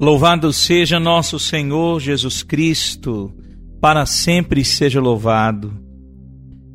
Louvado seja nosso Senhor Jesus Cristo, para sempre seja louvado.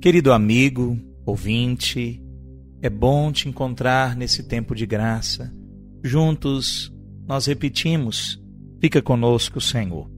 Querido amigo, ouvinte, é bom te encontrar nesse tempo de graça. Juntos nós repetimos: fica conosco, Senhor.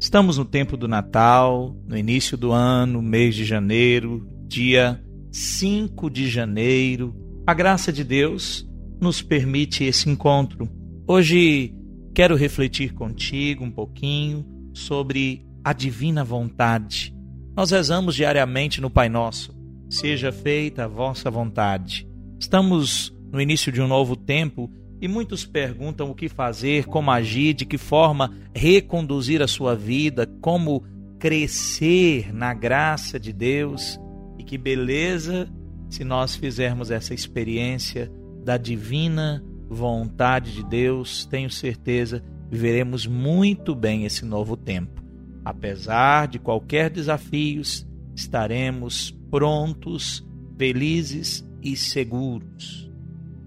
Estamos no tempo do Natal, no início do ano, mês de janeiro, dia 5 de janeiro. A graça de Deus nos permite esse encontro. Hoje quero refletir contigo um pouquinho sobre a divina vontade. Nós rezamos diariamente no Pai Nosso. Seja feita a vossa vontade. Estamos no início de um novo tempo e muitos perguntam o que fazer, como agir, de que forma reconduzir a sua vida, como crescer na graça de Deus. E que beleza se nós fizermos essa experiência da divina vontade de Deus, tenho certeza, viveremos muito bem esse novo tempo. Apesar de qualquer desafios, estaremos prontos, felizes e seguros.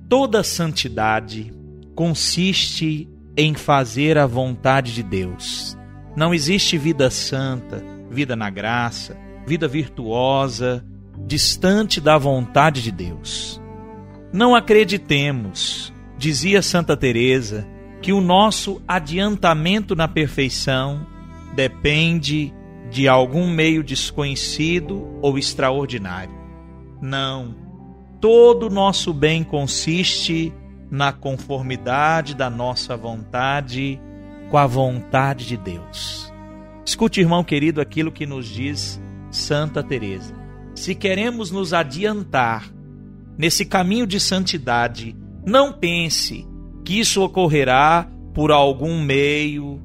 Toda santidade consiste em fazer a vontade de Deus. Não existe vida santa, vida na graça, vida virtuosa, distante da vontade de Deus. Não acreditemos Dizia Santa Teresa que o nosso adiantamento na perfeição depende de algum meio desconhecido ou extraordinário. Não. Todo o nosso bem consiste na conformidade da nossa vontade com a vontade de Deus. Escute, irmão querido, aquilo que nos diz Santa Teresa. Se queremos nos adiantar nesse caminho de santidade, não pense que isso ocorrerá por algum meio,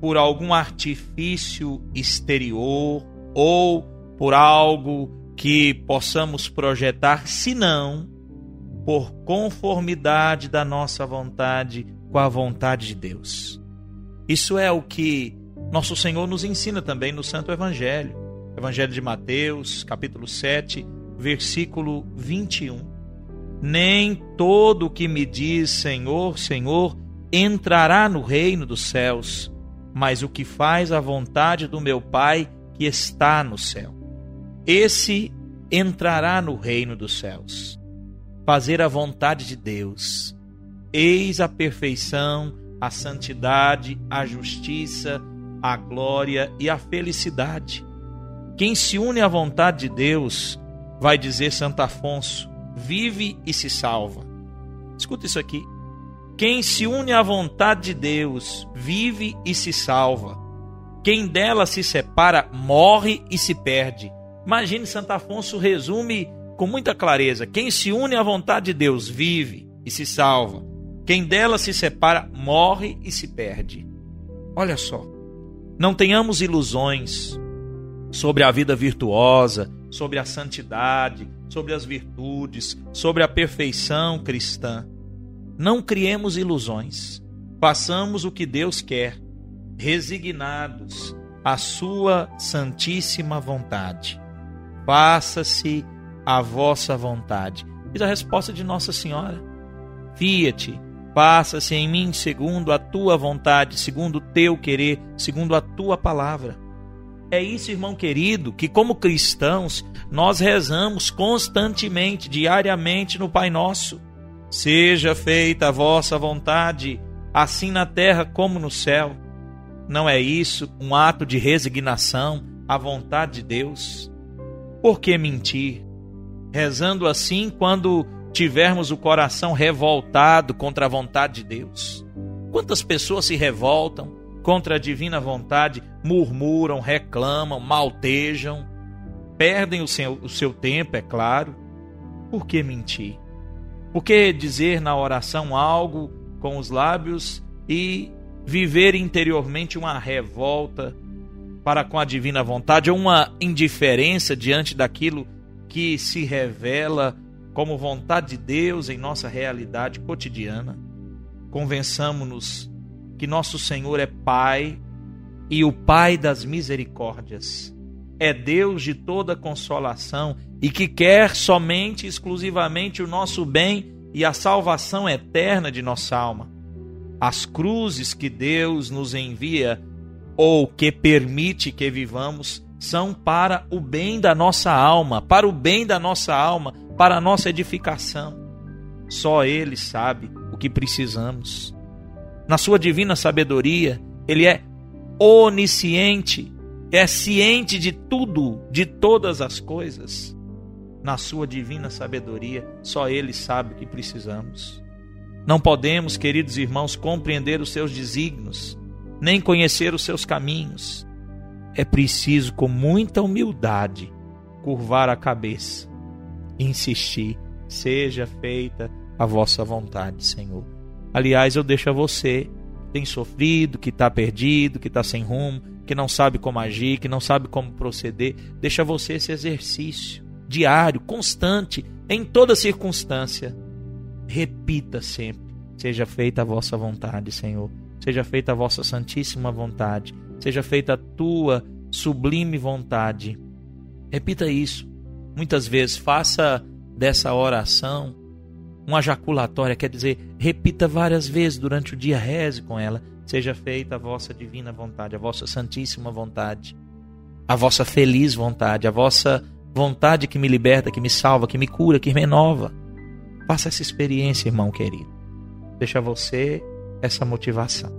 por algum artifício exterior ou por algo que possamos projetar, senão por conformidade da nossa vontade com a vontade de Deus. Isso é o que nosso Senhor nos ensina também no Santo Evangelho. Evangelho de Mateus, capítulo 7, versículo 21 nem todo o que me diz Senhor, Senhor entrará no reino dos céus, mas o que faz a vontade do meu Pai que está no céu. Esse entrará no reino dos céus. Fazer a vontade de Deus. Eis a perfeição, a santidade, a justiça, a glória e a felicidade. Quem se une à vontade de Deus, vai dizer Santo Afonso, vive e se salva. Escuta isso aqui. Quem se une à vontade de Deus vive e se salva. Quem dela se separa morre e se perde. Imagine Santo Afonso resume com muita clareza: quem se une à vontade de Deus vive e se salva. Quem dela se separa morre e se perde. Olha só. Não tenhamos ilusões sobre a vida virtuosa, sobre a santidade, sobre as virtudes, sobre a perfeição cristã. Não criemos ilusões. Façamos o que Deus quer, resignados à Sua santíssima vontade. Faça-se a vossa vontade. Diz a resposta de Nossa Senhora. Fia-te, faça-se em mim segundo a tua vontade, segundo o teu querer, segundo a tua palavra. É isso, irmão querido, que como cristãos nós rezamos constantemente, diariamente no Pai Nosso. Seja feita a vossa vontade, assim na terra como no céu. Não é isso um ato de resignação à vontade de Deus? Por que mentir? Rezando assim quando tivermos o coração revoltado contra a vontade de Deus. Quantas pessoas se revoltam contra a divina vontade, murmuram, reclamam, maltejam, perdem o seu, o seu tempo, é claro. Por que mentir? Por que dizer na oração algo com os lábios e viver interiormente uma revolta para com a divina vontade ou uma indiferença diante daquilo que se revela como vontade de Deus em nossa realidade cotidiana? Convençamos-nos que nosso Senhor é Pai e o Pai das misericórdias. É Deus de toda consolação e que quer somente exclusivamente o nosso bem e a salvação eterna de nossa alma. As cruzes que Deus nos envia ou que permite que vivamos são para o bem da nossa alma, para o bem da nossa alma, para a nossa edificação. Só Ele sabe o que precisamos. Na sua divina sabedoria, Ele é onisciente, é ciente de tudo, de todas as coisas. Na sua divina sabedoria, só Ele sabe o que precisamos. Não podemos, queridos irmãos, compreender os seus desígnios, nem conhecer os seus caminhos. É preciso, com muita humildade, curvar a cabeça insistir: seja feita a vossa vontade, Senhor. Aliás, eu deixo a você que tem sofrido, que está perdido, que está sem rumo, que não sabe como agir, que não sabe como proceder. Deixa você esse exercício diário, constante, em toda circunstância. Repita sempre: seja feita a vossa vontade, Senhor. Seja feita a vossa santíssima vontade. Seja feita a tua sublime vontade. Repita isso. Muitas vezes faça dessa oração uma jaculatória, quer dizer, repita várias vezes durante o dia, reze com ela. Seja feita a vossa divina vontade, a vossa santíssima vontade, a vossa feliz vontade, a vossa vontade que me liberta, que me salva, que me cura, que me renova. Faça essa experiência, irmão querido. Deixa você essa motivação.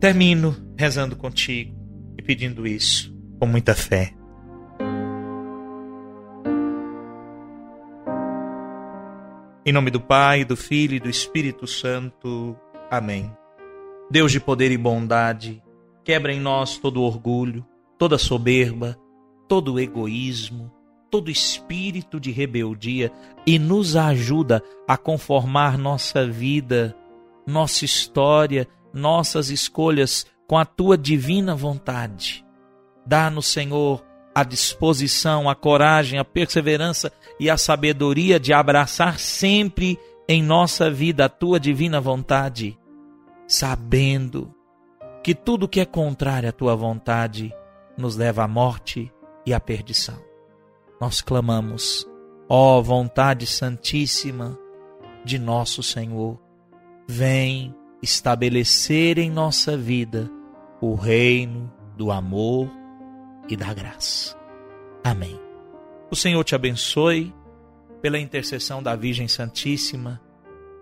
Termino rezando contigo e pedindo isso com muita fé. Em nome do Pai, do Filho e do Espírito Santo. Amém. Deus de poder e bondade, quebra em nós todo orgulho, toda soberba, todo egoísmo, todo espírito de rebeldia e nos ajuda a conformar nossa vida, nossa história, nossas escolhas com a tua divina vontade. Dá-nos, Senhor, a disposição, a coragem, a perseverança e a sabedoria de abraçar sempre em nossa vida a tua divina vontade, sabendo que tudo que é contrário à tua vontade nos leva à morte e à perdição. Nós clamamos, ó vontade santíssima de nosso Senhor, vem estabelecer em nossa vida o reino do amor e da graça. Amém. O Senhor te abençoe pela intercessão da Virgem Santíssima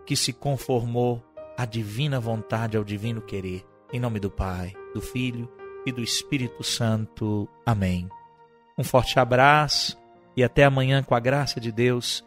que se conformou à divina vontade, ao divino querer. Em nome do Pai, do Filho e do Espírito Santo. Amém. Um forte abraço e até amanhã com a graça de Deus